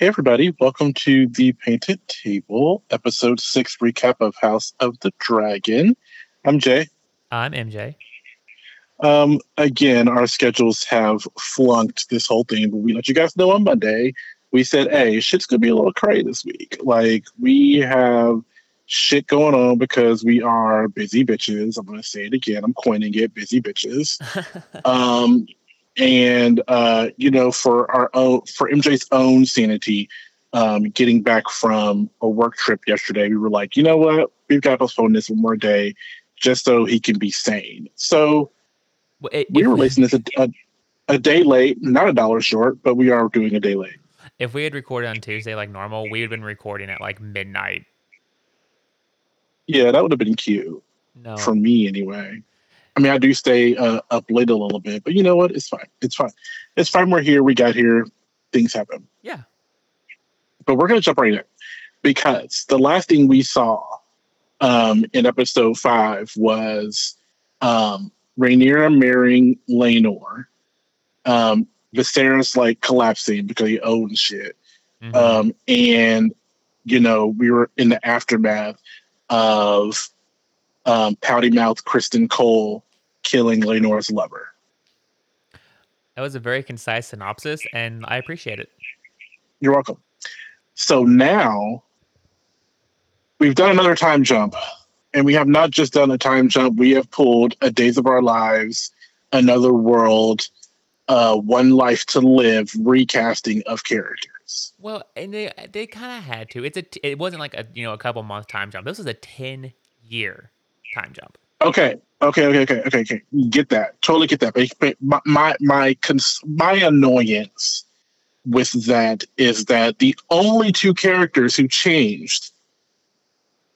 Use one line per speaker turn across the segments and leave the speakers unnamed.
Hey, everybody. Welcome to the Painted Table, episode six recap of House of the Dragon. I'm Jay.
I'm MJ.
Um, again, our schedules have flunked this whole thing, but we let you guys know on Monday. We said, hey, shit's going to be a little crazy this week. Like, we have shit going on because we are busy bitches. I'm going to say it again. I'm coining it busy bitches. um, and uh, you know, for our own, for MJ's own sanity, um, getting back from a work trip yesterday, we were like, you know what, we've got to postpone this one more day, just so he can be sane. So well, it, we were releasing this a, a, a day late, not a dollar short, but we are doing a day late.
If we had recorded on Tuesday like normal, we would have been recording at like midnight.
Yeah, that would have been cute. No. For me, anyway. I mean, I do stay uh, up late a little bit, but you know what? It's fine. It's fine. It's fine. We're here. We got here. Things happen.
Yeah.
But we're going to jump right in because the last thing we saw um, in episode five was um, Rhaenyra marrying Laenor. Um, Viserys like collapsing because he owns shit. Mm-hmm. Um, and, you know, we were in the aftermath of um, pouty mouth Criston Cole killing Laenor's lover.
That was a very concise synopsis, and I appreciate it.
You're welcome. So now we've done another time jump, and we have not just done a time jump, we have pulled a Days of Our Lives, Another World, uh, One Life to Live recasting of characters.
Well, and they they kind of had to. It's a it wasn't like a you know a couple month time jump. This was a ten year time jump.
Okay, okay, okay, okay, okay, okay. Get that. Totally get that. But my my my, cons- my annoyance with that is that the only two characters who changed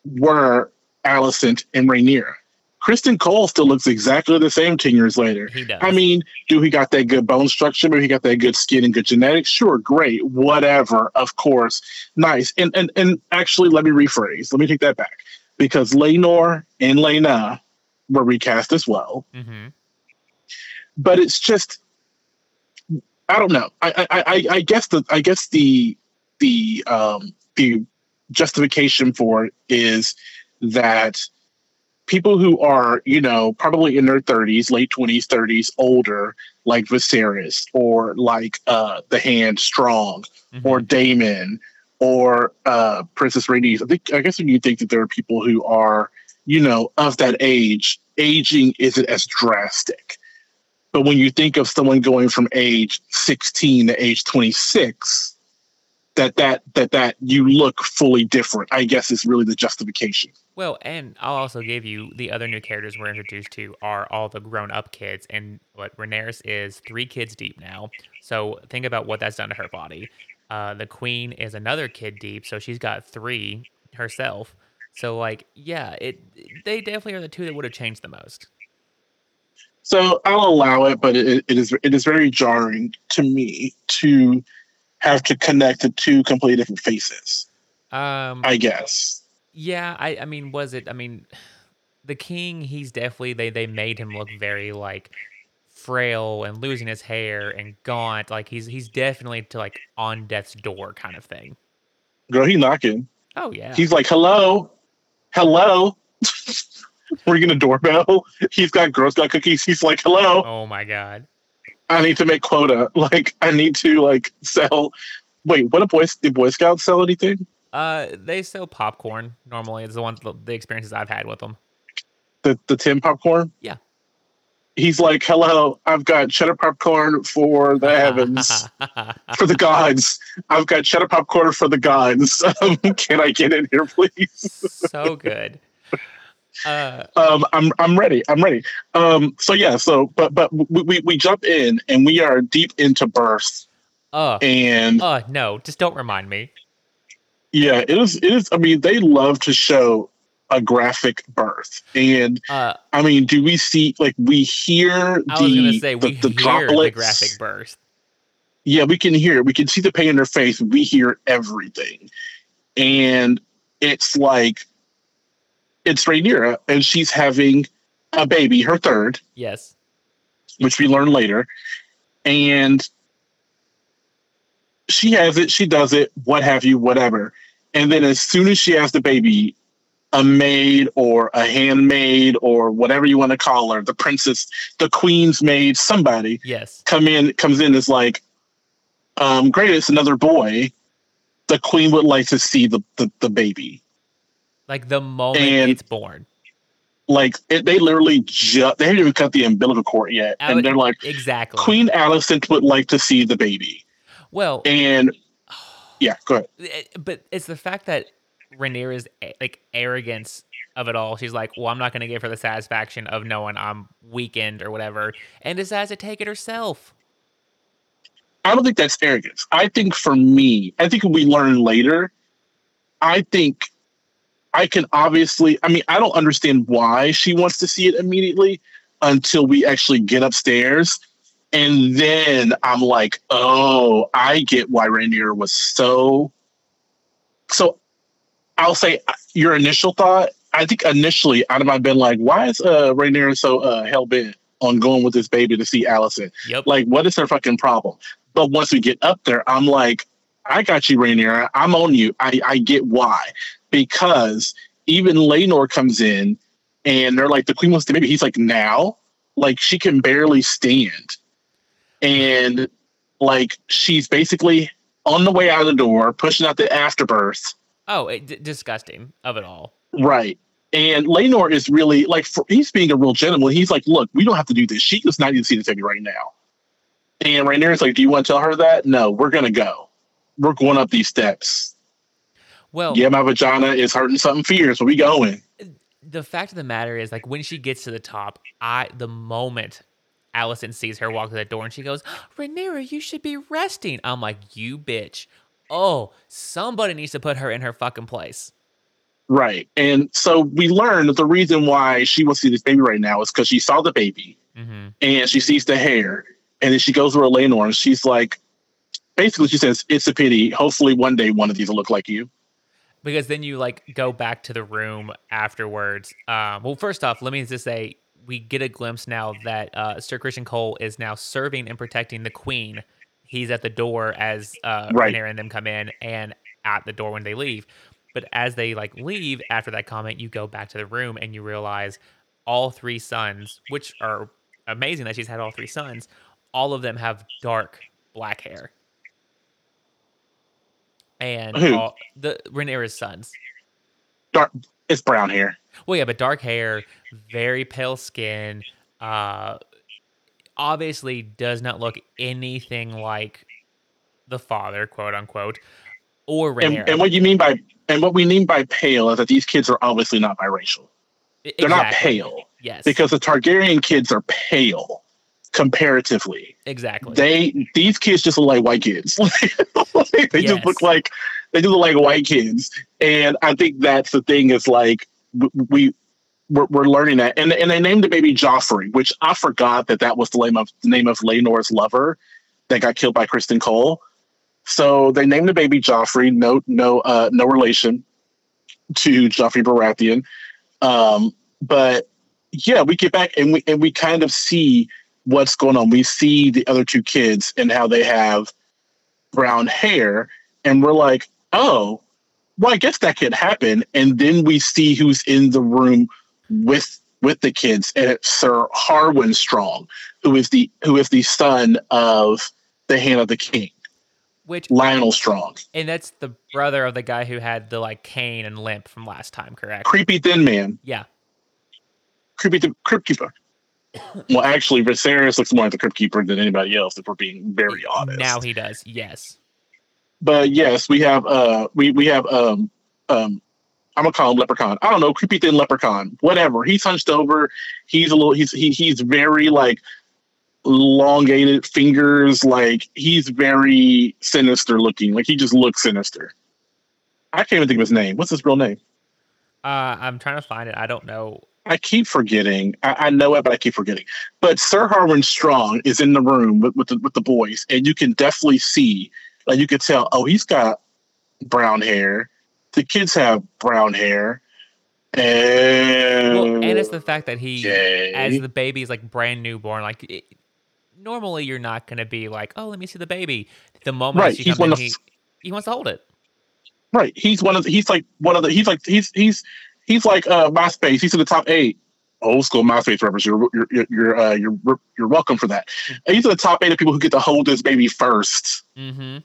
were Alicent and Rhaenyra. Criston Cole still looks exactly the same 10 years later.
He does.
I mean, do he got that good bone structure? Maybe he got that good skin and good genetics? Sure, great, whatever, of course. Nice. And and and actually let me rephrase. Let me take that back because Laenor and Laena were recast as well. Mm-hmm. But it's just, I don't know. I, I, I, guess the I guess the the um, the justification for it is that people who are you know probably in their 30s late 20s 30s older like Viserys or like uh the hand strong mm-hmm. or Daemon or uh, Princess Rhaenys. I think I guess when you think that there are people who are, you know, of that age, aging isn't as drastic. But when you think of someone going from age 16 to age 26, that that that that you look fully different. I guess is really the justification.
Well, and I'll also give you the other new characters we're introduced to are all the grown up kids, and what Rhaenyra is three kids deep now. So think about what that's done to her body. Uh, the queen is another kid deep, so she's got three herself. So like, yeah, it they definitely are the two that would have changed the most.
So I'll allow it, but it, it is it is very jarring to me to have to connect the two completely different faces. Um, I guess.
Yeah, I I mean, was it? I mean, the king. He's definitely they they made him look very like frail and losing his hair and gaunt. Like he's he's definitely to like on death's door kind of thing.
Girl, he knocking.
Oh yeah.
He's like, hello, hello. Ringing a doorbell. He's got Girl Scout cookies. He's like, hello.
Oh my god.
I need to make quota. Like I need to like sell. Wait, what a boy? Do Boy Scouts sell anything?
Uh, they sell popcorn normally. It's the ones the experiences I've had with them.
The the tin popcorn.
Yeah
he's like, "Hello, I've got cheddar popcorn for the heavens, for the gods. I've got cheddar popcorn for the gods. Um, can I get in here, please?"
so good.
Uh, um, I'm I'm ready. I'm ready. Um, so yeah. So but but we, we, we jump in and we are deep into birth.
Uh,
and
uh no, just don't remind me.
Yeah, it is. It is. I mean, they love to show a graphic birth. And uh, I mean, do we see like we hear
the, say, the, the droplets? The graphic birth.
Yeah, we can hear it. We can see the pain in her face. We hear everything. And it's like it's Rhaenyra, and she's having a baby, her third.
Yes.
Which we learn later. And she has it, she does it, what have you, whatever. And then as soon as she has the baby, a maid or a handmaid or whatever you want to call her, the princess, the queen's maid, somebody,
yes,
come in, comes in is like, um, great, it's another boy. The queen would like to see the the, the baby.
Like the moment and, it's born.
Like it, they literally just they haven't even cut the umbilical cord yet, and they're like,
exactly.
Queen Alicent would like to see the baby.
Well,
and yeah, go ahead.
Eh, but it's the fact that Rhaenyra's like arrogance of it all. She's like, well, I'm not going to give her the satisfaction of knowing I'm weakened or whatever, and decides to take it herself.
I don't think that's arrogance. I think for me, I think we learn later. I think I can obviously. I mean, I don't understand why she wants to see it immediately until we actually get upstairs. And then I'm like, oh, I get why Rhaenyra was so. So I'll say your initial thought. I think initially I'd have been like, why is uh, Rhaenyra so uh, hell bent on going with this baby to see Alicent?
Yep.
Like, what is her fucking problem? But once we get up there, I'm like, I got you, Rhaenyra. I'm on you. I, I get why. Because even Laenor comes in and they're like, the queen wants the baby. He's like, now? Like, she can barely stand. And like, she's basically on the way out of the door, pushing out the afterbirth
Oh, it, d- disgusting of it all.
Right. And Laenor is really like for, he's being a real gentleman. He's like, look, we don't have to do this. She does not need to see this baby right now. And is like, do you want to tell her that? No, we're gonna go. We're going up these steps.
Well,
yeah, my vagina is hurting something fierce. So we going.
The fact of the matter is, like when she gets to the top, I the moment Alicent sees her walk to the door and she goes, Rhaenyra, you should be resting. I'm like, you bitch oh, somebody needs to put her in her fucking place.
Right. And so we learned that the reason why she wants to see this baby right now is because she saw the baby mm-hmm. and she sees the hair. And then she goes to Laenor and she's like, basically, she says, It's a pity. Hopefully, one day one of these will look like you.
Because then you like go back to the room afterwards. Um, well, first off, let me just say we get a glimpse now that uh, Sir Criston Cole is now serving and protecting the queen he's at the door as uh,
right.
and them come in, and at the door when they leave. But as they like leave after that comment, you go back to the room and you realize all three sons, which are amazing that she's had all three sons, all of them have dark black hair. And all, the Rhaenyra's sons.
Dark it's brown hair.
Well, yeah, but dark hair, very pale skin, uh, obviously does not look anything like the father, quote unquote, or Rhaenyra.
And, and, what you mean by and what we mean by pale is that these kids are obviously not biracial. Exactly. They're not pale.
Yes.
Because the Targaryen kids are pale comparatively.
Exactly.
They these kids just look like white kids. they yes. just look like they just look like white kids. And I think that's the thing is like we we're, we're learning that, and and they named the baby Joffrey, which I forgot that that was the name of the name of Laenor's lover that got killed by Criston Cole. So they named the baby Joffrey. No, no, uh, no relation to Joffrey Baratheon. Um, but yeah, we get back and we and we kind of see what's going on. We see the other two kids and how they have brown hair, and we're like, oh, well, I guess that could happen. And then we see who's in the room with with the kids, and it's Sir Harwin Strong, who is the who is the son of the Hand of the King,
which
Lyonel Strong,
and that's the brother of the guy who had the like cane and limp from last time, correct?
Creepy thin man.
Yeah.
Creepy the Crypt Keeper. well, actually, Viserys looks more like the Crypt Keeper than anybody else, if we're being very honest.
Now he does, yes.
But yes, we have uh we we have um um I'm gonna call him Leprechaun. I don't know, creepy thin Leprechaun, whatever. He's hunched over. He's a little. He's he, he's very like elongated fingers. Like he's very sinister looking. Like he just looks sinister. I can't even think of his name. What's his real name?
Uh, I'm trying to find it. I don't know.
I keep forgetting. I, I, know it, but I keep forgetting. But Sir Harwin Strong is in the room with with the, with the boys, and you can definitely see, like you can tell. Oh, he's got brown hair the kids have brown hair. And,
well, and it's the fact that he, okay. as the baby is like brand newborn, like it, normally you're not going to be like, oh, let me see the baby. The moment
Right, he's
comes in,
of-
he, he wants to hold it.
Right. He's one of the, he's like one of the he's like he's he's he's like uh MySpace. He's in the top eight. Old school MySpace rappers. You're you're you're you're, uh, you're you're welcome for that. He's in the top eight of people who get to hold this baby first.
Mm-hmm.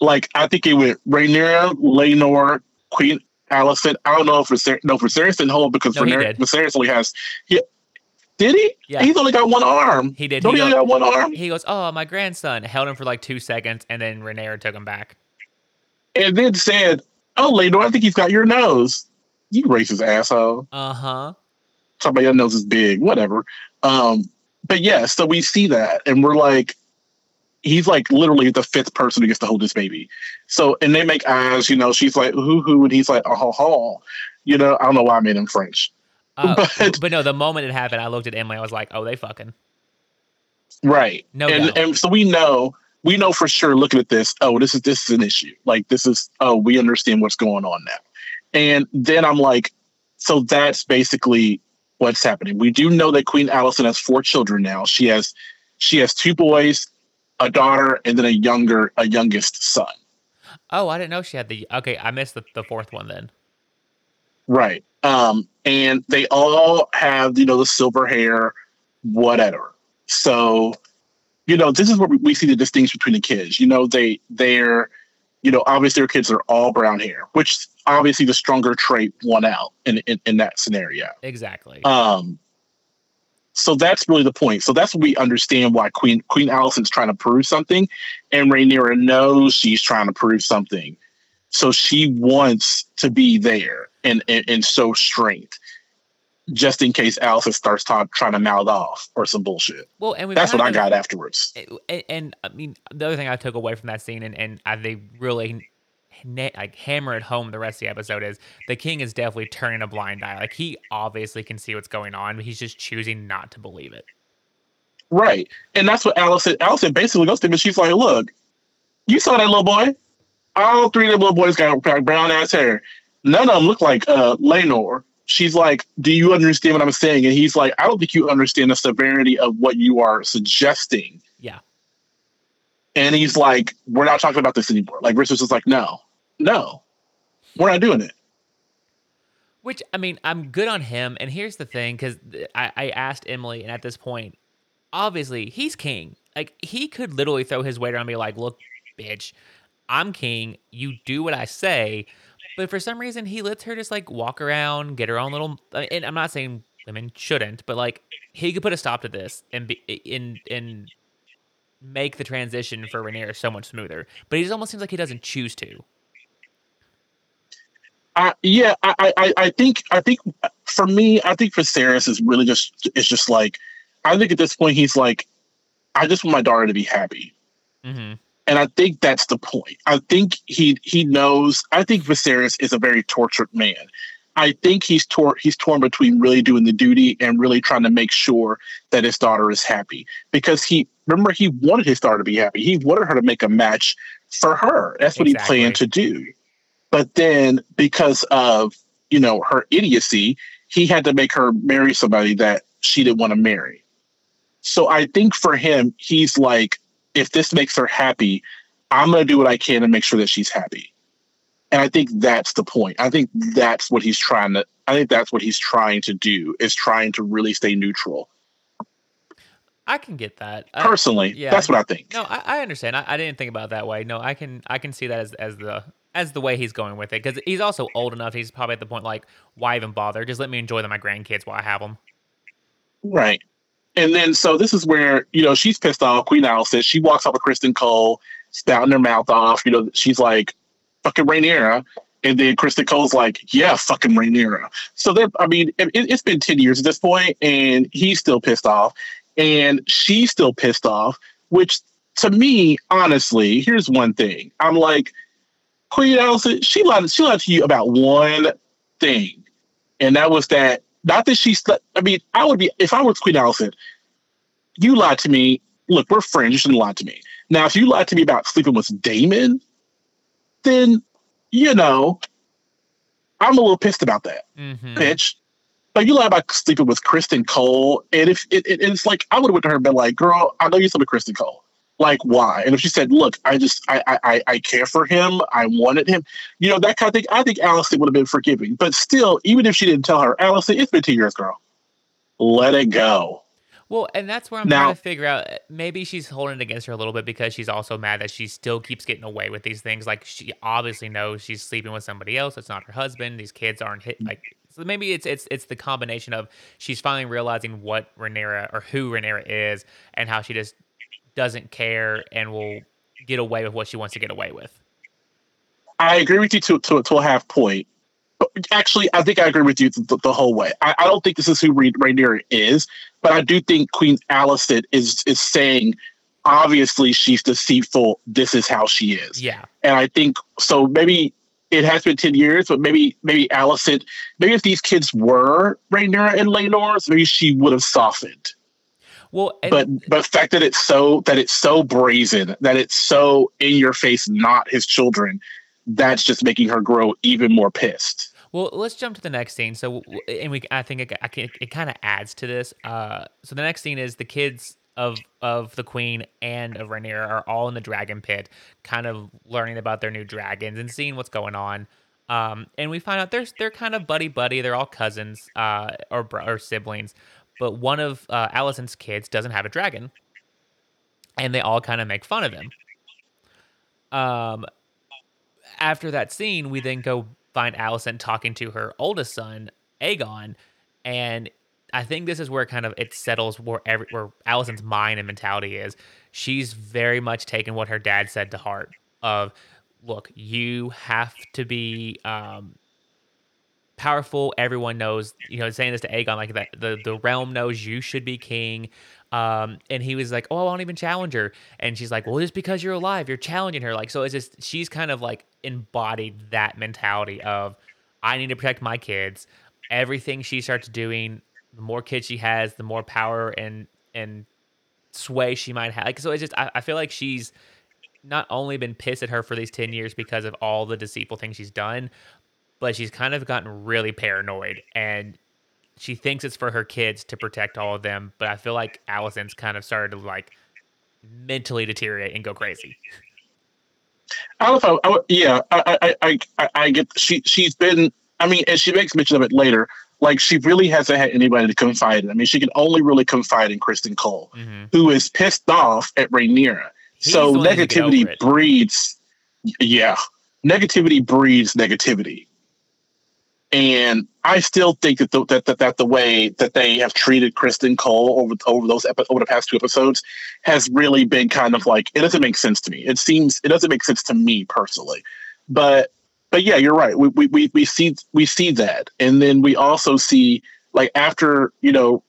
Like I think it went Rhaenyra, Laenor, Queen Alicent. I don't know if Viser- no Viserys didn't hold because
No, he
Viserys only has he did he?
Yeah.
He's only got one arm.
He did.
Don't
He
he,
go-
only got one arm?
He goes, oh, my grandson. Held him for like two seconds, and then Rhaenyra took him back.
And then said, "Oh, Laenor, I think he's got your nose." You racist asshole.
Uh huh.
talk about your nose is big, whatever. Um, but yeah, so we see that, and we're like, he's like literally the fifth person who gets to hold this baby. So, and they make eyes, you know, she's like, hoo hoo, and he's like, oh, ho, ho. You know, I don't know why I made him French.
Uh,
But-
but, no, the moment it happened, I looked at Emily. I was like, oh, they fucking.
Right.
No
and,
doubt.
and so we know, we know for sure looking at this, oh, this is, this is an issue. Like, this is, oh, we understand what's going on now. And then I'm like, so that's basically what's happening. We do know that Queen Alicent has four children now. She has she has two boys, a daughter, and then a younger a youngest son.
Oh, I didn't know she had the. Okay, I missed the, the fourth one then.
Right. Um, and they all have, you know, the silver hair, whatever. So, you know, this is where we- see the distinction between the kids. You know, they they're, you know, obviously their kids are all brown hair, which obviously the stronger trait won out in in, in that scenario.
Exactly.
Um, so that's really the point. So that's what we understand why Queen Queen Alicent's trying to prove something, and Rhaenyra knows she's trying to prove something. So she wants to be there and and, and show strength, just in case Alicent starts ta- trying to mouth off or some bullshit.
well, and we
That's what I
kind
got afterwards.
and, and I mean, the other thing I took away from that scene, and, and I, they really na- like hammer it home the rest of the episode is the king is definitely turning a blind eye. Like he obviously can see what's going on, but he's just choosing not to believe it.
Right. And that's what Alicent Alicent basically goes to him and she's like, Look, you saw that little boy? All three of the little boys got brown ass hair. None of them look like uh Laenor. She's like, Do you understand what I'm saying? And he's like, I don't think you understand the severity of what you are suggesting.
Yeah.
And he's like, We're not talking about this anymore. Like Richard's just like, No, no, we're not doing it.
Which I mean, I'm good on him. And here's the thing, because I, I asked Emily, and at this point, obviously he's king. Like he could literally throw his weight around and be like, "Look, bitch, I'm king. You do what I say." But for some reason, he lets her just like walk around, get her own little. And I'm not saying women shouldn't, but like he could put a stop to this and be in and make the transition for Rhaenyra so much smoother. But he just almost seems like he doesn't choose to.
I, yeah, I, I- I, think, I think for me, I think for Viserys is really just, it's just like, I think at this point he's like, I just want my daughter to be happy,
hmm
and I think that's the point. I think he he knows. I think Viserys is a very tortured man. I think he's torn he's torn between really doing the duty and really trying to make sure that his daughter is happy because he remember he wanted his daughter to be happy. He wanted her to make a match for her. That's what
Exactly.
he planned to do. But then because of you know her idiocy, he had to make her marry somebody that she didn't want to marry. So I think for him, he's like, if this makes her happy, I'm going to do what I can to make sure that she's happy. And I think that's the point. I think that's what he's trying to. I think that's what he's trying to do is trying to really stay neutral.
I can get that. I-
Personally,
yeah.
that's what I think.
No, I, I understand. I, I didn't think about it that way. No, I can I can see that as as the as the way he's going with it because he's also old enough. He's probably at the point like, why even bother? Just let me enjoy them, my grandkids while I have them.
Right. And then so this is where, you know, she's pissed off. Queen Alice she walks up with Criston Cole, spouting her mouth off. You know, she's like, fucking Rhaenyra. And then Criston Cole's like, yeah, fucking Rhaenyra. So they're, I mean, it, it's been 10 years at this point, and he's still pissed off. And she's still pissed off, which to me, honestly, here's one thing. I'm like, Queen Alice, she lied, she lied to you about one thing. And that was that not that she slept. I mean, I would be if I was Queen Alicent. You lied to me. Look, we're friends. You shouldn't lie to me. Now, if you lied to me about sleeping with Daemon, then you know I'm a little pissed about that,
Mm-hmm.
bitch. But you lie about sleeping with Criston Cole, and if it, it, it's like I would have went to her and been like, "Girl, I know you slept with Criston Cole. Like, why?" And if she said, "Look, I just I I I care for him. I wanted him," you know that kind of thing. I think Alicent would have been forgiving. But still, even if she didn't tell her, Alicent, it's been two years, girl. Let it go.
Well, and that's where I'm now, trying to figure out. Maybe she's holding it against her a little bit because she's also mad that she still keeps getting away with these things. Like she obviously knows she's sleeping with somebody else. It's not her husband. These kids aren't hit. Like so, maybe it's it's it's the combination of she's finally realizing what Rhaenyra or who Rhaenyra is and how she just doesn't care and will get away with what she wants to get away with.
I agree with you to to, to a half point actually, I think I agree with you the, the whole way. I, I, don't think this is who Rhaenyra is, but I do think Queen Alicent is is saying, obviously, she's deceitful. This is how she is.
Yeah,
and I think so. Maybe it has been ten years, but maybe maybe Alicent, maybe if these kids were Rhaenyra and Laenor's, maybe she would have softened.
Well,
and- but but the fact that it's so that it's so brazen, that it's so in your face, not his children, that's just making her grow even more pissed.
Well, let's jump to the next scene. So, and we, I think it, I can, it kind of adds to this. Uh, so the next scene is the kids of of the queen and of Rhaenyra are all in the dragon pit, kind of learning about their new dragons and seeing what's going on. Um, and we find out they're they're kind of buddy buddy. They're all cousins uh, or or siblings, but one of uh, Alicent's kids doesn't have a dragon, and they all kind of make fun of him. Um, after that scene, we then go find Alicent talking to her oldest son, Aegon, and I think this is where kind of it settles where every, where Alicent's mind and mentality is. She's very much taken what her dad said to heart. Of look, you have to be um, powerful. Everyone knows, you know, saying this to Aegon like that. The the realm knows you should be king. Um, and he was like, "Oh, I won't even challenge her." And she's like, "Well, just because you're alive, you're challenging her." Like, so it's just she's kind of like embodied that mentality of, "I need to protect my kids." Everything she starts doing, the more kids she has, the more power and and sway she might have. Like, so it's just I, I feel like she's not only been pissed at her for these 10 years because of all the deceitful things she's done, but she's kind of gotten really paranoid and she thinks it's for her kids to protect all of them, but I feel like Alicent's kind of started to like mentally deteriorate and go crazy.
I don't know. I, yeah, I, I, I, I get. She, she's been. I mean, and she makes mention of it later. Like she really hasn't had anybody to confide in. I mean, she can only really confide in Criston Cole, mm-hmm. who is pissed off at Rhaenyra. He's so negativity breeds. Yeah, negativity breeds negativity. And I still think that the, that, that that the way that they have treated Criston Cole over over those epi- over the past two episodes has really been kind of like it doesn't make sense to me. It seems it doesn't make sense to me personally, but but yeah, you're right. We we we, we see we see that, and then we also see like after you know,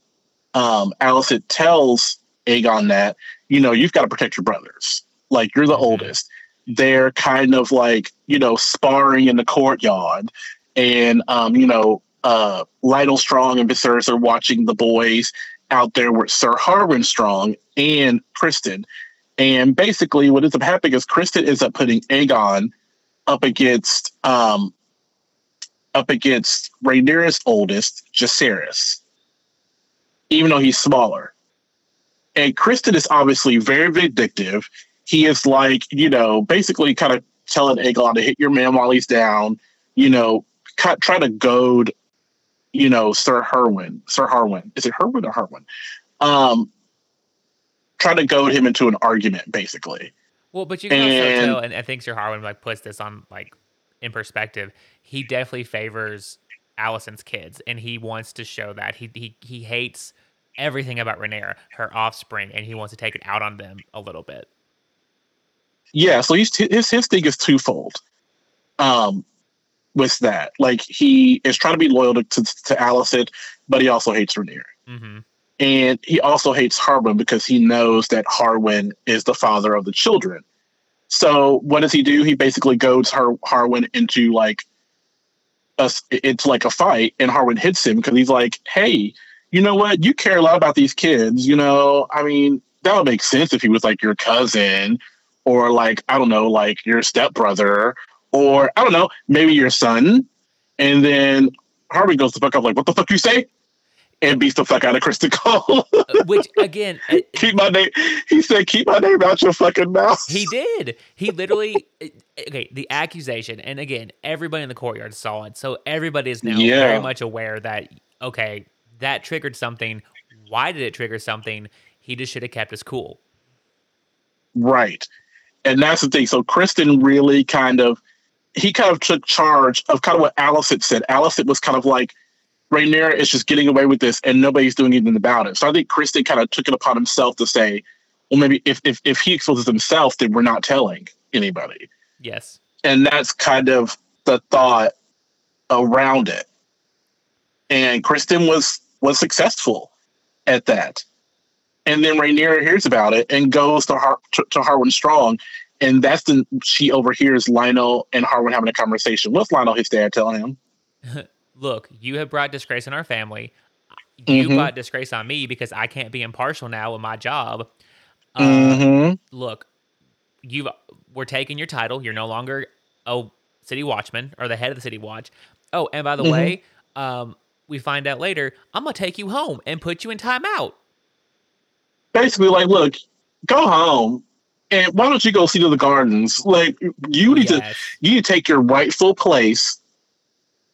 um, Alicent tells Aegon that you know you've got to protect your brothers. Like you're the mm-hmm. oldest. They're kind of like you know sparring in the courtyard and um, you know, uh, Lytle Strong and Viserys are watching the boys out there with Sir Harwin Strong and Criston. And basically, what ends up happening is Criston ends up putting Aegon up against um, up against Rhaenyra's oldest, Jacaerys, even though he's smaller. And Criston is obviously very vindictive. He is like, you know, basically kind of telling Aegon to hit your man while he's down, you know, try to goad, you know, Sir Harwin. Sir Harwin. Is it Harwin or Harwin? Um, try to goad him into an argument, basically.
Well, but you can and, also tell, and I think Sir Harwin like puts this on like in perspective. He definitely favors Alicent's kids, and he wants to show that he he he hates everything about Rhaenyra, her offspring, and he wants to take it out on them a little bit.
Yeah, so he's his his thing is twofold. Um, with that. Like he is trying to be loyal to, to, to Alicent, but he also hates Rhaenyra. Mm-hmm. And he also hates Harwin because he knows that Harwin is the father of the children. So what does he do? He basically goads Har- Harwin into like a, into like a fight, and Harwin hits him because he's like, "Hey, you know what? You care a lot about these kids. You know, I mean, that would make sense if he was like your cousin, or like I don't know, like your stepbrother, or I don't know, maybe your son. And then Harvey goes the fuck up, like, what the fuck you say? And beats the fuck out of Criston Cole.
Uh, which again, uh,
keep my name. He said, "Keep my name out your fucking mouth."
He did. He literally. Uh, okay, the accusation, and again, everybody in the courtyard saw it, so everybody is now
Yeah.
very much aware that okay, that triggered something. Why did it trigger something? He just should have kept his cool.
Right. And that's the thing. So Criston really kind of he kind of took charge of kind of what Alice had said. Alice was kind of like Rhaenyra is just getting away with this and nobody's doing anything about it. So I think Criston kind of took it upon himself to say, well, maybe if if, if he exposes himself, then we're not telling anybody.
Yes.
And that's kind of the thought around it. And Criston was was successful at that. And then Rhaenyra hears about it and goes to Har- to, to Harwin Strong, and that's the she overhears Lyonel and Harwin having a conversation. What's Lyonel his dad telling him?
Look, you have brought disgrace on our family. You
Mhm.
brought disgrace on me because I can't be impartial now in my job. Uh,
Mhm.
look, you we're taking your title. You're no longer a city watchman or the head of the city watch. Oh, and by the
Mhm.
way, um, we find out later. I'm gonna take you home and put you in timeout.
Basically, like, look, go home, and why don't you go see to the gardens? Like, you need to you need to take your rightful place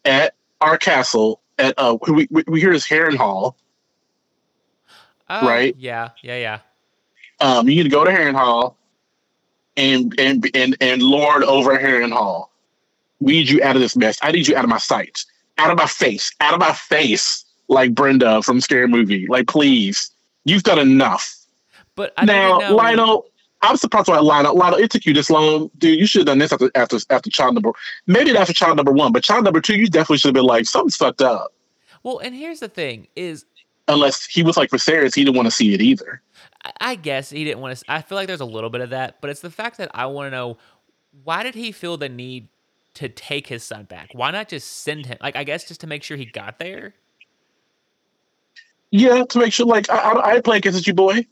at our castle. At uh, we we, we hear is Harrenhal.
Oh,
right?
Yeah, yeah, yeah.
Um, you need to go to Harrenhal and and and and lord over Harrenhal. We need you out of this mess. I need you out of my sight, out of my face, out of my face, like Brenda from Scary Movie. Like, please, you've done enough.
But I
now. Lyonel, I'm surprised by Lyonel. Lyonel, it took you this long, dude. You should have done this after after after child number. Maybe not after child number one, but child number two, you definitely should have been like something's fucked up.
Well, and here's the thing: is
Unless he was like Viserys, he didn't want to see it either.
I- guess he didn't want to. I feel like there's a little bit of that, but it's the fact that I want to know why did he feel the need to take his son back? Why not just send him? Like, I guess just to make sure he got there.
Yeah, to make sure, like, I, I, I playing against you, boy.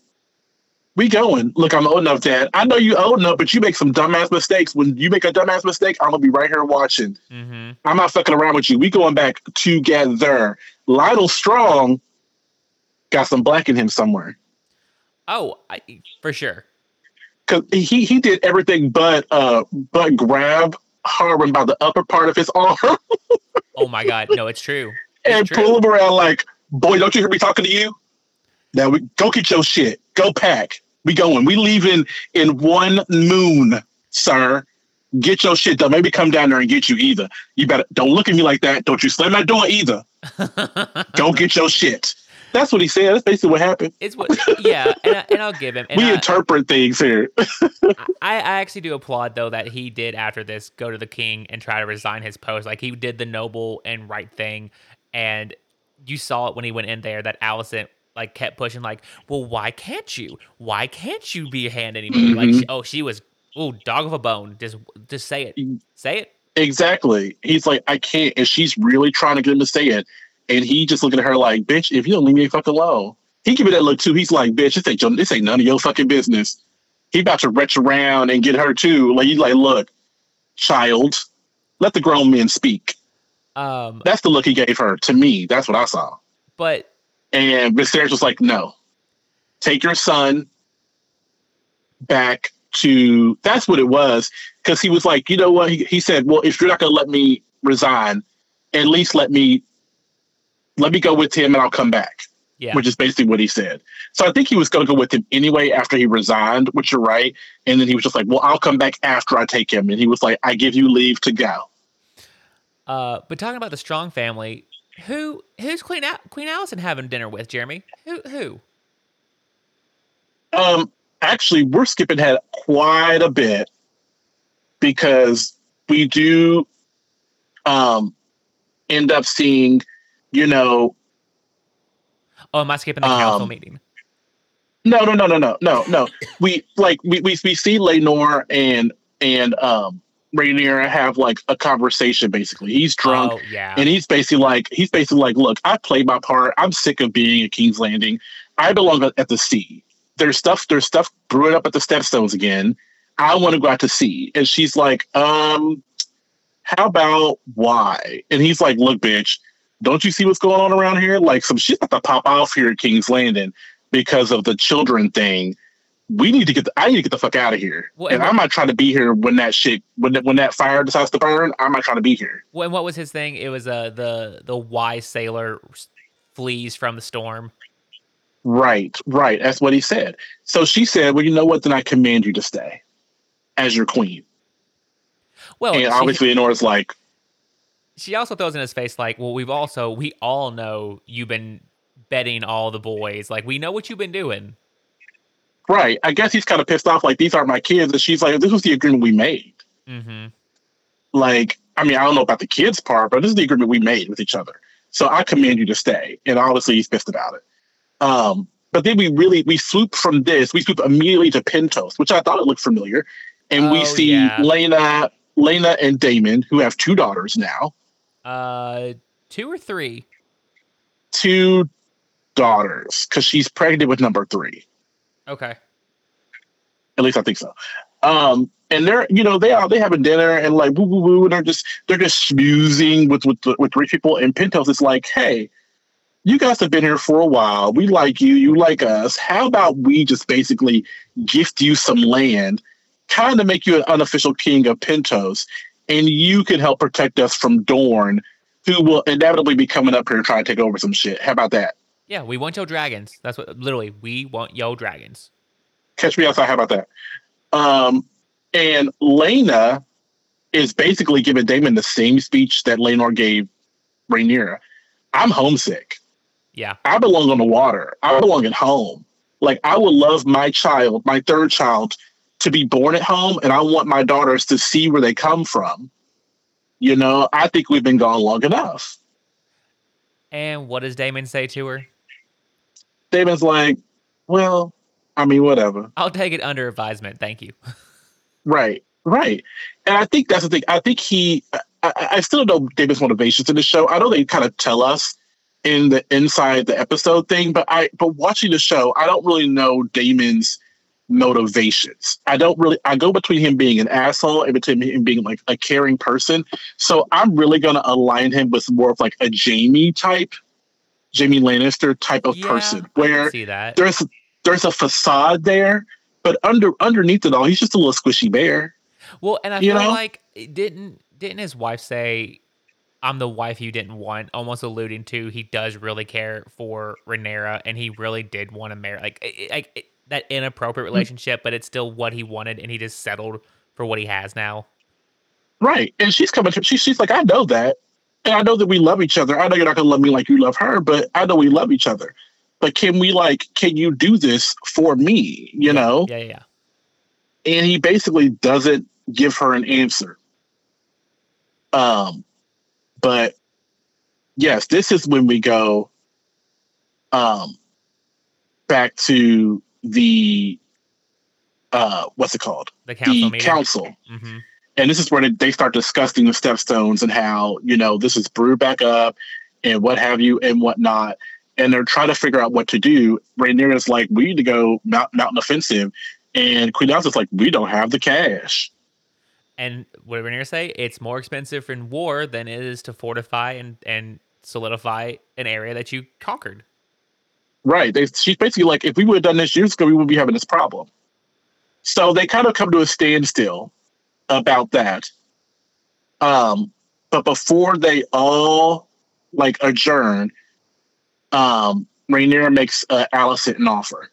We going. Look, I'm old enough, Dad. I know you old enough, but you make some dumbass mistakes. When you make a dumbass mistake, I'm gonna be right here watching.
Mm-hmm.
I'm not fucking around with you. We going back together. Lyonel Strong got some black in him somewhere.
Oh, I, for sure.
Cause he he did everything but uh but grab Harwin by the upper part of his arm
Oh my God, no, it's true. It's
and
true.
pull him around like, boy, don't you hear me talking to you? Now we go get your shit. Go pack. We going. We leaving in one moon, sir. Get your shit. Don't maybe come down there and get you either. You better don't look at me like that. Don't you slam that door either. Go get your shit. That's what he said. That's basically what happened.
it's what, yeah, and, I, and I'll give him. And
we
I,
interpret things here.
I, I actually do applaud though that he did after this go to the king and try to resign his post. Like he did the noble and right thing, and you saw it when he went in there that Alicent like kept pushing like, well, why can't you? Why can't you be a hand anymore? Like,
Mhm.
she, oh, she was oh dog of a bone. Just just say it, say it.
Exactly. He's like, I can't. And she's really trying to get him to say it. And he just looking at her like, bitch, if you don't leave me fucking alone. He give me that look too. He's like, bitch, this ain't, your, this ain't none of your fucking business. He about to retch around and get her too. Like, he's like, look, child, let the grown men speak.
Um,
That's the look he gave her. To me, that's what I saw.
but
And Viserys was like, no, take your son back to. That's what it was. Because he was like, you know what? He, he said, well, if you're not going to let me resign, at least let me let me go with him and I'll come back.
yeah,
Which is basically what he said. So I think he was going to go with him anyway after he resigned, which you're right. And then he was just like, well, I'll come back after I take him. And he was like, I give you leave to go.
uh, but talking about the strong family, who who's Queen Al- Queen Alicent having dinner with? Jeremy, who who?
Um, actually, we're skipping ahead quite a bit because we do um, end up seeing, you know,
Oh, am I skipping the council
Um,
meeting?
no, no, no, no, no, no, no. we like we we, we see Laenor and and um, Rhaenyra have like a conversation. Basically, he's drunk.
Oh yeah.
And he's basically like, he's basically like, look, I played my part. I'm sick of being at King's Landing. I belong at at the sea. There's stuff, there's stuff brewing up at the Stepstones again. I want to go out to sea. And she's like, um, how about why? And he's like, look, bitch, don't you see what's going on around here? Like some shit's about to pop off here at King's Landing because of the children thing. We need to get. The, I need to get the fuck out of here.
Well,
and
and
I'm not trying to be here when that shit when that- when that fire decides to burn. I'm not trying to be here.
Well, and what was his thing? It was uh, the the wise sailor flees from the storm.
Right, right. That's what he said. So she said, "Well, you know what? Then I command you to stay as your queen."
Well,
and
she,
obviously, Honora's like,
she also throws in his face like, "Well, we've also we all know you've been betting all the boys. Like, we know what you've been doing."
"Right." I guess he's kind of pissed off. Like, these are my kids, and she's like, "This was the agreement we made."
Mm-hmm.
like I mean, I don't know about the kids part, but this is the agreement we made with each other. So I command you to stay. And obviously he's pissed about it. Um, but then we really we swoop from this, we swoop immediately to Pentos, which I thought it looked familiar. And we
Oh,
see
yeah.
Laena, Laena and Daemon, who have two daughters now.
Uh, two or three.
Two daughters, because she's pregnant with number three.
Okay.
At least I think so. Um, and they're, you know, they are they having dinner and like woo woo woo, and they're just they're just schmoozing with with with rich people. And Pentos is like, hey, you guys have been here for a while. We like you, you like us. How about we just basically gift you some land, kind of make you an unofficial king of Pentos, and you can help protect us from Dorne, who will inevitably be coming up here trying to take over some shit. How about that?
Yeah, we want your dragons. That's what literally we want yo dragons.
Catch me outside. How about that? Um, and Laena is basically giving Daemon the same speech that Laenor gave Rhaenyra. I'm homesick.
Yeah.
I belong on the water. I belong at home. Like I would love my child, my third child, to be born at home, and I want my daughters to see where they come from. You know, I think we've been gone long enough.
And what does Daemon say to her?
Daemon's like, well, I mean, whatever.
I'll take it under advisement. Thank you.
Right, right. And I think that's the thing. I think he, I, I I still don't know David's motivations in the show. I know they kind of tell us in the inside the episode thing, but I, but watching the show, I don't really know Daemon's motivations. I don't really, I go between him being an asshole and between him being like a caring person. So I'm really going to align him with more of like a Jaime type, Jaime Lannister type of
Yeah,
person where
see that.
there's there's a facade there, but under underneath it all, he's just a little squishy bear.
Well, and I
you
feel
know?
like didn't didn't his wife say, "I'm the wife you didn't want," almost alluding to he does really care for Rhaenyra, and he really did want to marry like like that inappropriate
Mm.
relationship, but it's still what he wanted, and he just settled for what he has now.
Right. And she's coming to she, she's like, I know that. And I know that we love each other. I know you're not gonna love me like you love her, but I know we love each other. But can we like, can you do this for me? You know?
Yeah, yeah, yeah.
And he basically doesn't give her an answer. Um, but yes, this is when we go um back to the uh what's it called?
The council
the
meeting.
council.
hmm
and this is where they- start discussing the stepstones and how you know this is brewed back up and what have you and whatnot. And they're trying to figure out what to do. Rhaenyra is like we need to go mount, mountain offensive. And Queen Elsa's like we don't have the cash.
And what did Rhaenyra say? It's more expensive in war than it is to fortify and and solidify an area that you conquered.
right. They, she's basically like if we would have done this years ago we wouldn't be having this problem. So they kind of come to a standstill about that um but before they all like adjourn um Rhaenyra makes uh, Alicent an offer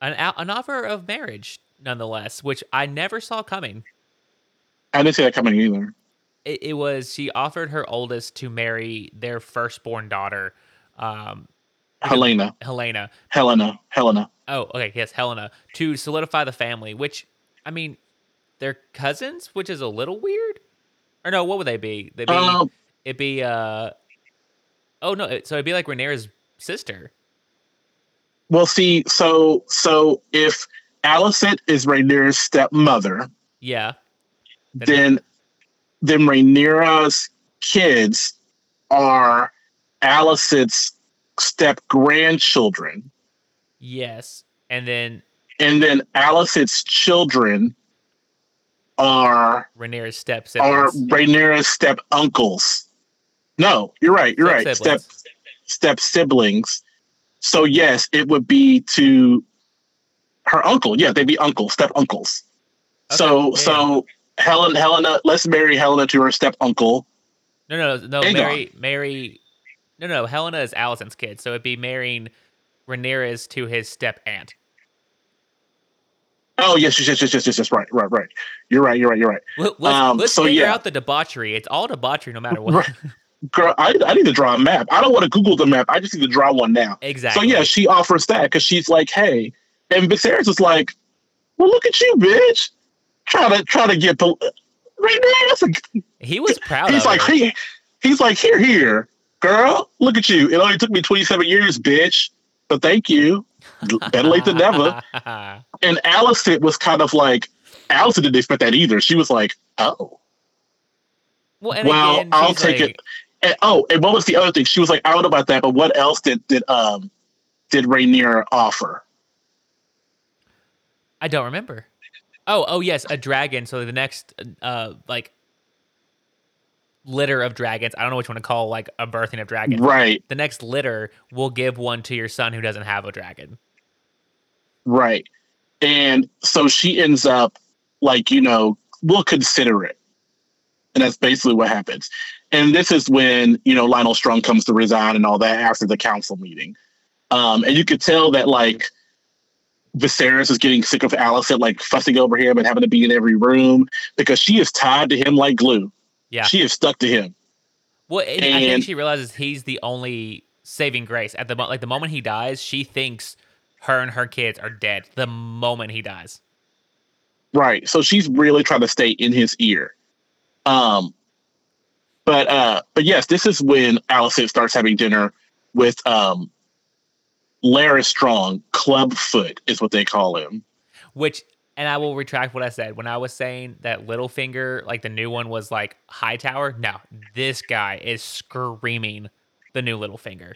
An an offer of marriage, nonetheless, which I never saw coming.
I didn't see that coming either.
it, it was she offered her oldest to marry their firstborn daughter, um,
Helena,
Helena.
Helena, Helena.
Oh, okay, yes, Helena, to solidify the family. Which, I mean, they're cousins, which is a little weird. Or no, what would they be? They be
Um,
it'd be uh oh no, so it'd be like Rhaenyra's sister.
well, see, so so if Alicent is Rhaenyra's stepmother,
Yeah,
then then Rhaenyra's kids are Alicent's step grandchildren,
yes, and then
and then Alicent's children are
Rhaenyra's step
are. Rhaenyra's step uncles. No, you're right. You're
Step
right.
siblings.
Step step siblings. So yes, it would be to her uncle. Yeah, they'd be uncles, step uncles. so
Okay, yeah.
so Helen Helaena, let's marry Helaena to her step uncle.
No, no, no.
Aegon.
Mary, Mary. No, no. Helaena is Alicent's kid, so it'd be marrying Rhaenyra's to his step aunt.
Oh yes, yes, yes, yes, yes, yes. Right, right, right. You're right. You're right. You're right.
Let, let's
Um,
let's
so,
figure
yeah.
out the debauchery. It's all debauchery, no matter what.
Right. Girl, I, I need to draw a map. I don't want to Google the map. I just need to draw one now.
exactly.
So yeah, she offers that because she's like, "Hey," and Viserys is like, "Well, look at you, bitch, try to try to get pol- right now." That's a,
he was proud.
he's
of
like, he, he's like, "Here, here, girl, look at you. It only took me twenty seven years, bitch, but thank you. Better late than never." And Alicent was kind of like, Alicent didn't expect that either. She was like, "Oh,
well, and
well,
again,
I'll take
like-
it." And, oh, and what was the other thing? She was like, "I don't know about that, but what else did did um did Rhaenyra offer?"
I don't remember. Oh, oh yes, a dragon. So the next, uh, like litter of dragons. I don't know which one to call like a birthing of dragons.
Right.
The next litter will give one to your son who doesn't have a dragon.
Right. And so she ends up like, you know, we'll consider it. And that's basically what happens. And this is when, you know, Lyonel Strong comes to resign and all that after the council meeting. Um, and you could tell that like Viserys is getting sick of Alicent like fussing over him and having to be in every room because she is tied to him like glue.
Yeah.
She is stuck to him.
Well, and I think she realizes he's the only saving grace at the mo- like the moment he dies. She thinks her and her kids are dead the moment he dies.
Right. So she's really trying to stay in his ear. Um but uh but yes, this is when Alicent starts having dinner with um Larys Strong, Clubfoot is what they call him.
Which, and I will retract what I said when I was saying that Littlefinger, like the new one, was like Hightower. No, this guy is screaming the new Littlefinger.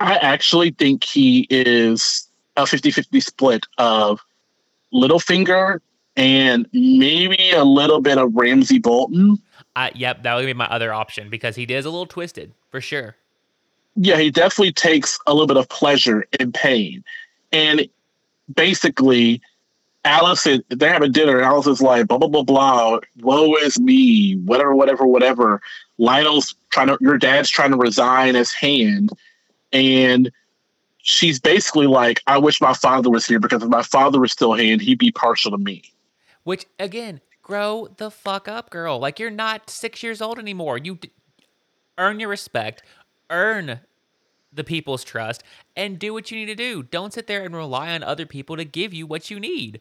I actually think he is a 50-50 split of Littlefinger and maybe a little bit of Ramsay Bolton.
I, yep, that would be my other option because he is a little twisted for sure.
yeah, he definitely takes a little bit of pleasure in pain. And basically, Alicent, they're having dinner, and Alicent's like, blah, blah, blah, blah, woe is me, whatever, whatever, whatever. Lyonel's trying to, your dad's trying to resign his hand. And she's basically like, I wish my father was here because if my father was still here, he'd be partial to me.
Which again, grow the fuck up, girl. Like you're not six years old anymore. You d- earn your respect, earn the people's trust, and do what you need to do. Don't sit there and rely on other people to give you what you need.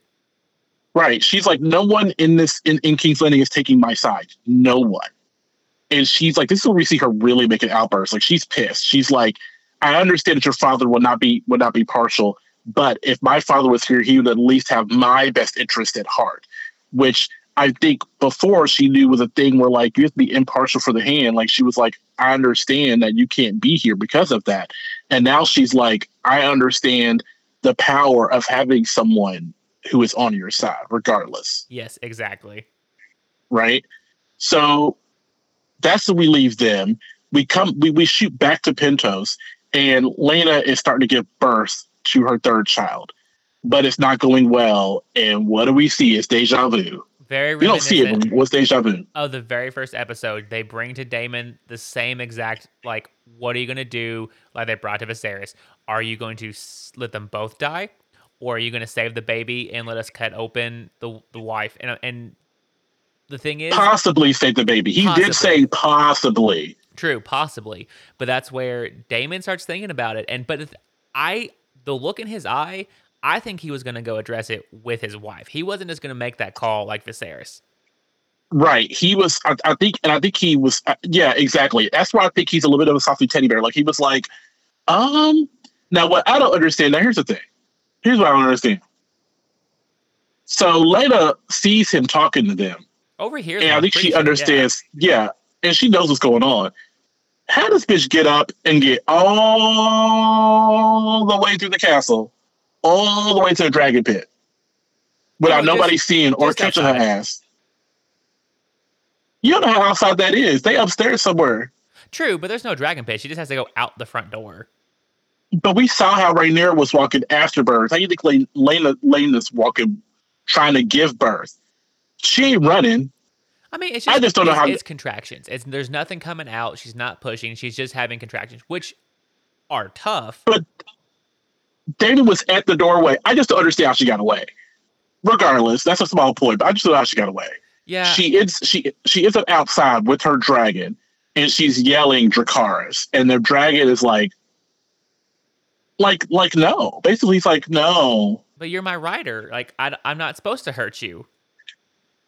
Right. She's like, no one in this in, in King's Landing is taking my side. No one. And she's like, this is where we see her really make an outburst. Like she's pissed. She's like, I understand that your father would not be would not be partial, but if my father was here, he would at least have my best interest at heart. Which I think before she knew was a thing where like you have to be impartial for the hand. Like she was like, I understand that you can't be here because of that. And now she's like, I understand the power of having someone who is on your side, regardless.
Yes, exactly.
Right. So that's when we leave them. We come we, we shoot back to Pentos and Laena is starting to give birth to her third child. But it's not going well. And what do we see? It's deja vu.
Very
We don't see it. What's deja vu?
of the very first episode. They bring to Daemon the same exact like, what are you gonna do? Like they brought to Viserys. Are you going to let them both die, or are you going to save the baby and let us cut open the the wife? And and the thing is,
Possibly save the baby. He
Possibly.
did say possibly.
True, possibly, but that's where Daemon starts thinking about it. And but I, the look in his eye, I think he was going to go address it with his wife. He wasn't just going to make that call like Viserys.
Right. He was, I, I think, and I think he was, uh, yeah, exactly. That's why I think he's a little bit of a softy teddy bear. Like he was like, um, now what I don't understand, now here's the thing. Here's what I don't understand. So Laena sees him talking to them,
Over here,
and I think she
sure, yeah.
understands, yeah. and she knows what's going on. How does bitch get up and get all the way through the castle, all the way to the dragon pit, without
Oh,
nobody seeing or catching her ass? You don't know how outside that is. They upstairs somewhere.
True, but there's no dragon pit. She just has to go out the front door.
But we saw how Rhaenyra was walking after birth. How you think Laena Laena's walking, trying to give birth? She ain't running.
I mean, it's just, I just don't know how it's contractions. It's there's nothing coming out. She's not pushing. She's just having contractions, which are tough.
But Daemon was at the doorway. I just don't understand how she got away. Regardless, that's a small point, but I just don't know how she got away.
Yeah,
she is she she is outside with her dragon, and she's yelling Dracarys, and the dragon is like, like like no. Basically, he's like no.
But you're my rider. Like I, I'm not supposed to hurt you.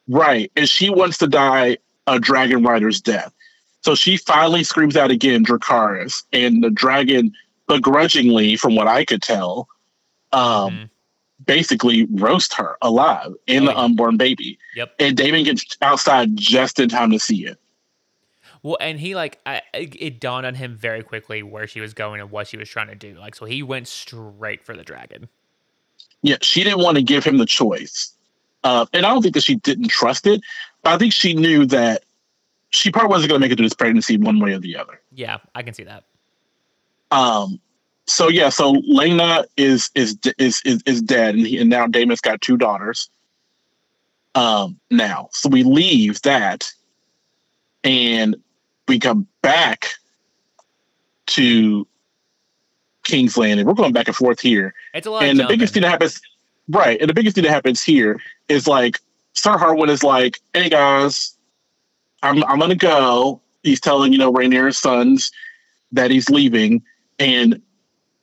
Right, and she wants to die a dragon rider's death. So she finally screams out again, Dracarys, and the dragon begrudgingly, from what I could tell, um, mm-hmm. basically roast her alive in oh, the yeah. unborn baby.
Yep.
And Daemon gets outside just in time to see it.
Well, and he like I, it dawned on him very quickly where she was going and what she was trying to do. Like, so he went straight for the dragon.
Yeah, she didn't want to give him the choice, uh, and I don't think that she didn't trust it, but I think she knew that she probably wasn't going to make it through this pregnancy one way or the other.
Yeah, I can see that.
Um. So yeah, so Laena is is is is, is dead, and, he, and now Daemon's got two daughters. Um. Now, so we leave that, and we come back to King's Landing. We're going back and forth here.
It's a lot.
And the biggest thing that happens, right? And the biggest thing that happens here is like Sir Harwin is like, "Hey guys, I'm I'm gonna go." He's telling you know Rhaenyra's sons that he's leaving, and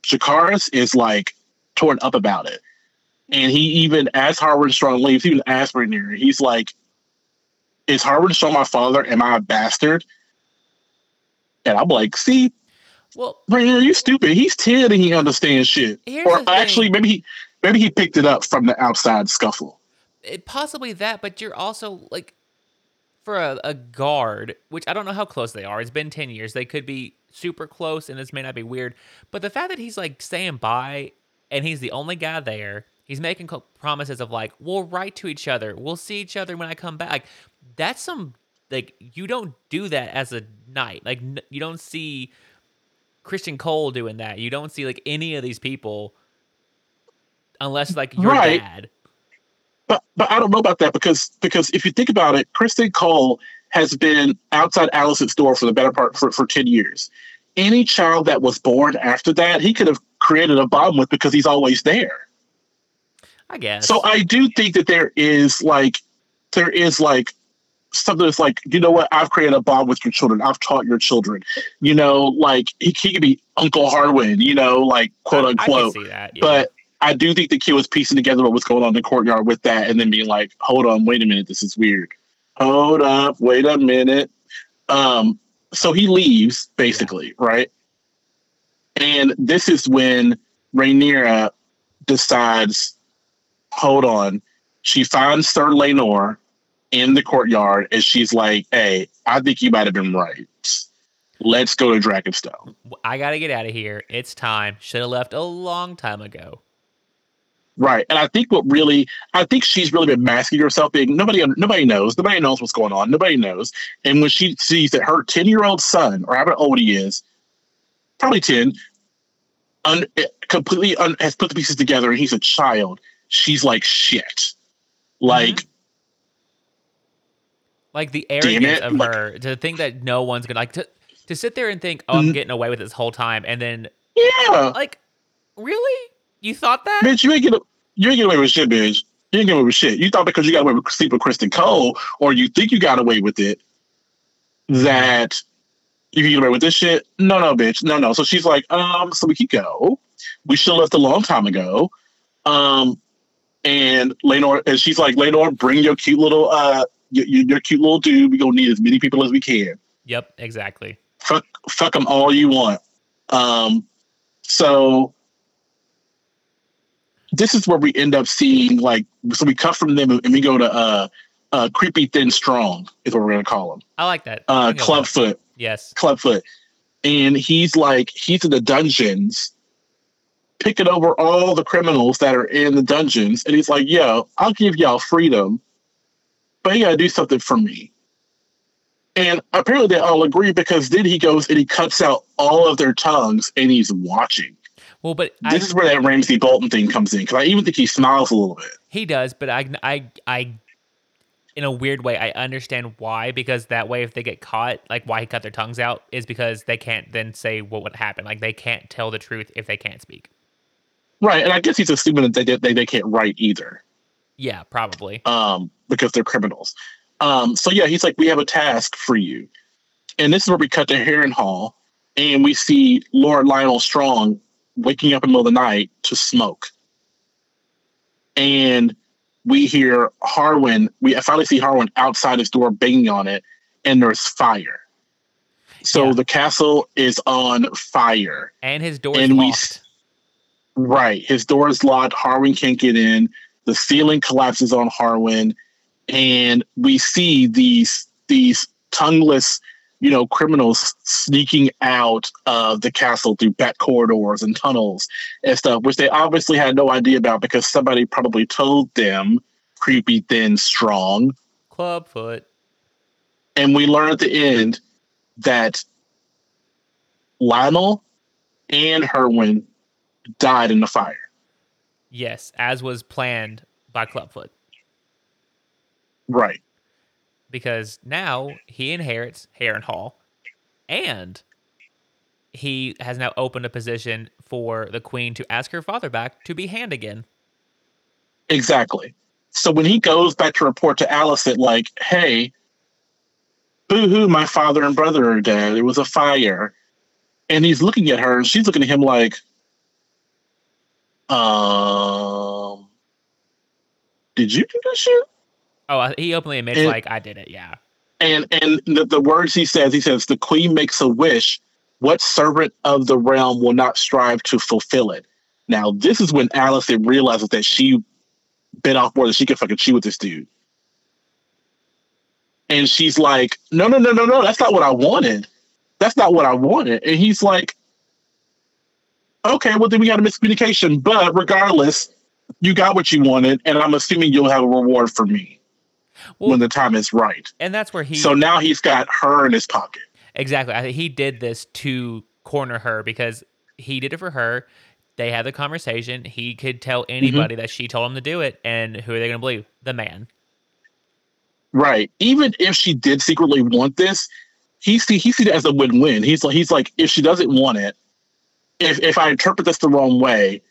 Jacaerys is like torn up about it. And he even, as Harwin Strong leaves, he even asks Rhaenyra, he's like, "Is Harwin Strong my father? Am I a bastard?" And I'm like, see,
well,
Rhaenyra, you stupid. He's ten and he understands shit. Or actually, maybe he maybe he picked it up from the outside scuffle.
It, possibly that, but you're also like for a, a, guard, which I don't know how close they are. It's been ten years. They could be super close, and this may not be weird. But the fact that he's like staying by, and he's the only guy there. He's making promises of like, we'll write to each other. We'll see each other when I come back. That's some like you don't do that as a knight. Like n- you don't see Criston Cole doing that. You don't see like any of these people unless like your right. dad.
But but I don't know about that because because if you think about it, Criston Cole has been outside Alicent's door for the better part for, for 10 years. Any child that was born after that, he could have created a bond with because he's always there.
I guess.
So I do think that there is like there is like something that's like, you know what, I've created a bond with your children. I've taught your children. You know, like he, he could be Uncle Harwin, you know, like quote unquote.
That, yeah.
But I do think the kid was piecing together what was going on in the courtyard with that and then being like, hold on, wait a minute, this is weird. Hold up, wait a minute. Um, so he leaves, basically, yeah. right? And this is when Rhaenyra decides, hold on. She finds Sir Laenor in the courtyard and she's like, Hey, I think you might have been right. Let's go to Dragonstone.
I got to get out of here. It's time. Should have left a long time ago.
Right. And I think what really, I think she's really been masking herself being nobody, nobody knows. Nobody knows what's going on. Nobody knows. And when she sees that her 10 year old son, or however old he is, probably 10, un, completely un, has put the pieces together and he's a child, she's like, shit. Like, mm-hmm
like the arrogance of like, her to think that no one's gonna like to to sit there and think, oh, I'm mm-hmm. getting away with this whole time, and then
yeah,
like really, you thought that?
Bitch, you ain't get you ain't get away with shit, bitch. You ain't get away with shit. You thought because you got away with sleep with Criston Cole, or you think you got away with it, that you can get away with this shit. No, no, bitch, no, no. So she's like, um, so we can go. We should have left a long time ago. Um, and Laenor, and she's like, Laenor, bring your cute little uh you're, you're cute little dude. We're gonna need as many people as we can.
Yep, exactly.
Fuck, fuck them all you want. Um, so this is where we end up seeing like so we cut from them and we go to uh uh creepy thin strong is what we're gonna call him.
I like that.
Uh Clubfoot.
Yes.
Clubfoot. And he's like he's in the dungeons picking over all the criminals that are in the dungeons and he's like, yo, I'll give y'all freedom but you gotta do something for me. And apparently they all agree because then he goes and he cuts out all of their tongues and he's watching.
Well, but
This
I,
is where that Ramsay Bolton thing comes in because I even think he smiles a little bit.
he does, but I, I, I, in a weird way, I understand why because that way, if they get caught, like why he cut their tongues out is because they can't then say what would happen. Like they can't tell the truth if they can't speak.
Right. And I guess he's assuming that they, they, they can't write either
Yeah, probably.
um, because they're criminals. Um, so, yeah, he's like, we have a task for you. And this is where we cut to Harrenhal and we see Lord Lyonel Strong waking up in the middle of the night to smoke. And we hear Harwin, we finally see Harwin outside his door banging on it, and there's fire. So
Yeah.
the castle is on fire.
And his door is
and we
locked.
Right. His door is locked. Harwin can't get in. The ceiling collapses on Harwin. And we see these these tongueless, you know, criminals sneaking out of the castle through back corridors and tunnels and stuff, which they obviously had no idea about because somebody probably told them creepy, thin, strong.
Clubfoot.
And we learn at the end that Lyonel and Harwin died in the fire.
Yes, as was planned by Clubfoot.
Right.
Because now he inherits Harrenhal, and he has now opened a position for the queen to ask her father back to be hand again.
Exactly. So when he goes back to report to Alicent, like, hey, boo hoo, my father and brother are dead. There was a fire. And he's looking at her and she's looking at him like, um, did you do this shit?
Oh, he openly admits
And-
like I did it. Yeah,
And and the, the words he says, he says, the queen makes a wish. What servant of the realm will not strive to fulfill it? Now, this is when Alicent realizes that she bit off more than she could fucking chew with this dude. And she's like, no, no, no, no, no, that's not what I wanted. That's not what I wanted. And he's like, okay, well, then we got a miscommunication. But regardless, you got what you wanted. And I'm assuming you'll have a reward for me
well,
when the time is right.
and that's where he
So now he's got her in his pocket.
exactly. I think he did this to corner her because he did it for her. They had the conversation. He could tell mm-hmm. anybody that she told him to do it, and who are they going to believe? The man.
Right. Even if she did secretly want this, he see he sees it as a win-win. He's like he's like, if she doesn't want it, if if I interpret this the wrong way,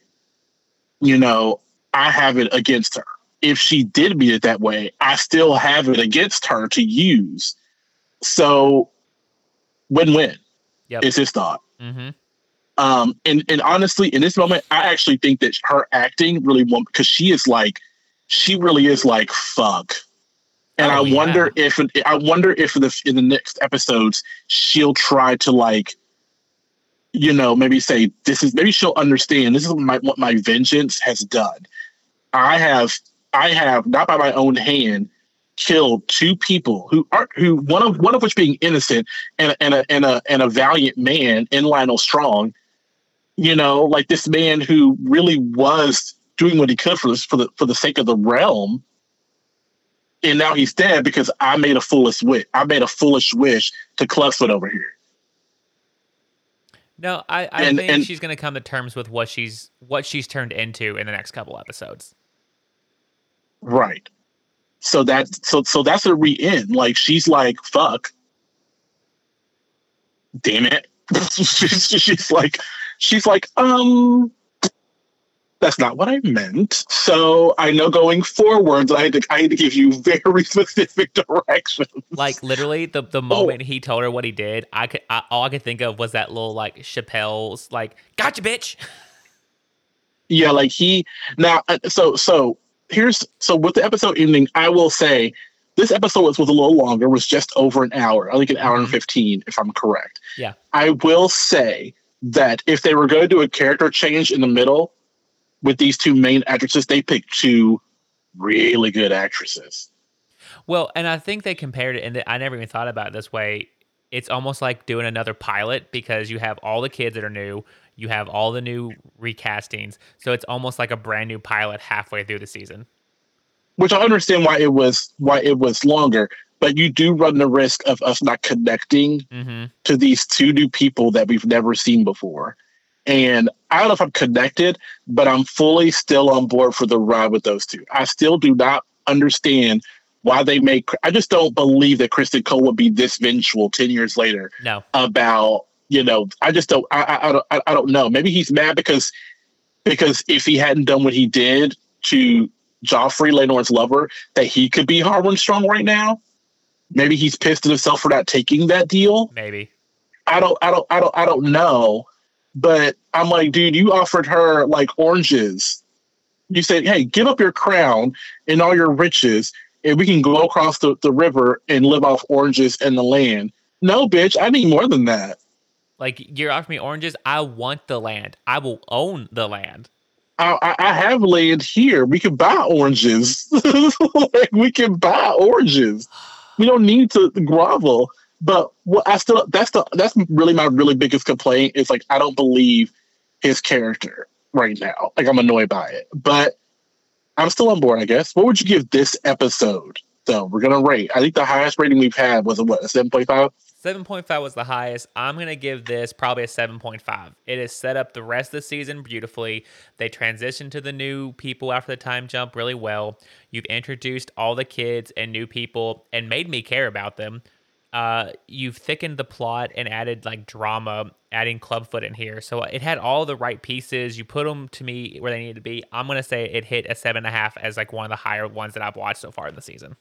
you know, I have it against her. If she did mean it that way, I still have it against her to use. So win-win
Yep.
is his thought.
hmm
Um, and and honestly, in this moment, I actually think that her acting really won because she is like, she really is like fuck. And
Oh,
I wonder if I wonder if in the in the next episodes she'll try to like, you know, maybe say this is maybe she'll understand this is what my what my vengeance has done. I have I have not by my own hand killed two people who are who one of one of which being innocent and and a and a and a valiant man in Lyonel Strong. You know, like this man who really was doing what he could for this for the for the sake of the realm. And now he's dead because I made a foolish wish. I made a foolish wish to Clubfoot over here.
No, I, I
And-
think
and-
she's going to come to terms with what she's what she's turned into in the next couple episodes.
Right. So that's so so that's a re end. Like she's like, fuck. Damn it. she's, she's like she's like, um that's not what I meant. So I know going forward I had to I had to give you very specific directions.
Like literally, the the moment he told her what he did, I could I, all I could think of was that little like Chappelle's like "Gotcha, bitch."
Yeah, like he now. uh, So so here's so with the episode ending, I will say this episode was, was a little longer. Was just over an hour. I think an hour and
Mhm.
fifteen, if I'm correct.
Yeah.
I will say that if they were going to do a character change in the middle with these two main actresses, they picked two really good actresses.
Well, and I think they compared it, and I never even thought about it this way. It's almost like doing another pilot because you have all the kids that are new, you have all the new recastings, so it's almost like a brand new pilot halfway through the season.
Which I understand why it was why it was longer. but you do run the risk of us not connecting
Mm-hmm.
to these two new people that we've never seen before. And I don't know if I'm connected, but I'm fully still on board for the ride with those two. I still do not understand why they make. I just don't believe that Criston Cole would be this vengeful ten years later
No.
about you know. I just don't. I I, I don't. I, I don't know. Maybe he's mad because because if he hadn't done what he did to Joffrey, Laenor's lover, that he could be Harwin Strong right now. Maybe he's pissed at himself for not taking that deal.
Maybe.
I don't, I don't, I don't, I don't know. But I'm like, dude, you offered her like oranges. You said, hey, give up your crown and all your riches, and we can go across the, the river and live off oranges and the land. No, bitch, I need more than that.
Like you're offering me oranges. I want the land. I will own the land.
I, I, have land here. We can buy oranges. like, we can buy oranges. We don't need to grovel. But what I still that's the that's really my really biggest complaint is like I don't believe his character right now. Like I'm annoyed by it. But I'm still on board, I guess. What would you give this episode? So we're gonna rate. I think the highest rating we've had was a what, a seven point five?
7.5 was the highest. I'm going to give this probably a 7.5. It has set up the rest of the season beautifully. They transitioned to the new people after the time jump really well. You've introduced all the kids and new people and made me care about them. Uh, you've thickened the plot and added like drama, adding Clubfoot in here. So it had all the right pieces. You put them to me where they need to be. I'm going to say it hit a 7.5 as like one of the higher ones that I've watched so far in the season.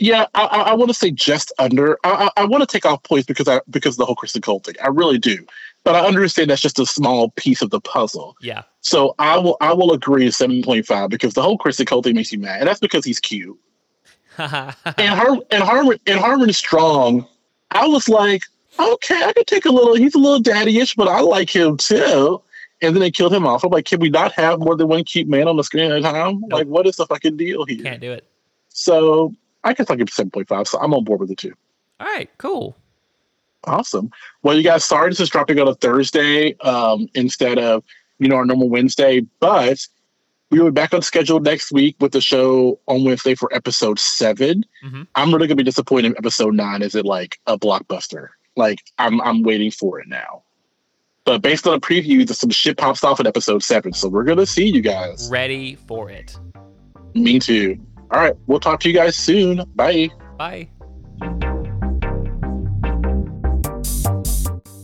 Yeah, I, I, want to say just under. I, I, I want to take off points because I because of the whole Criston Cole thing. I really do, but I understand that's just a small piece of the puzzle.
Yeah.
So I will I will agree seven point five because the whole Criston Cole thing makes you mad, and that's because he's cute. and Har and Harwin and Harwin is strong. I was like, okay, I could take a little. He's a little daddy-ish, but I like him too. And then they killed him off. I'm like, can we not have more than one cute man on the screen at a time?
Nope.
Like, what is the fucking deal here?
Can't do it.
So I guess I'll give seven point five. So I'm on board with the two.
All right, cool.
Awesome. Well, you guys, sorry this is dropping on a Thursday um, instead of you know our normal Wednesday, but we will be back on schedule next week with the show on Wednesday for episode 7
Mhm.
I'm really gonna be disappointed. in Episode nine is it like a blockbuster? Like I'm I'm waiting for it now. But based on a preview, some shit pops off in episode seven, so we're gonna see you guys.
Ready for it.
Me too. All right, we'll talk to you guys soon. Bye.
Bye.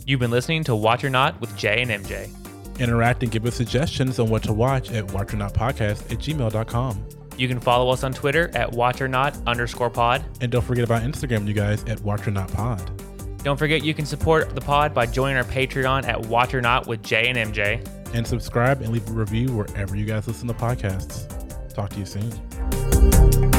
You've been listening to Watch or Not with Jay and MJ.
Interact and give us suggestions on what to watch at watchornotpodcast at gmail.com.
You can follow us on Twitter at Watch or Not underscore pod.
And don't forget about Instagram, you guys, at watchornotpod.
Don't forget you can support the pod by joining our Patreon at Watch or Not with Jay and MJ.
And subscribe and leave a review wherever you guys listen to podcasts. Talk to you soon.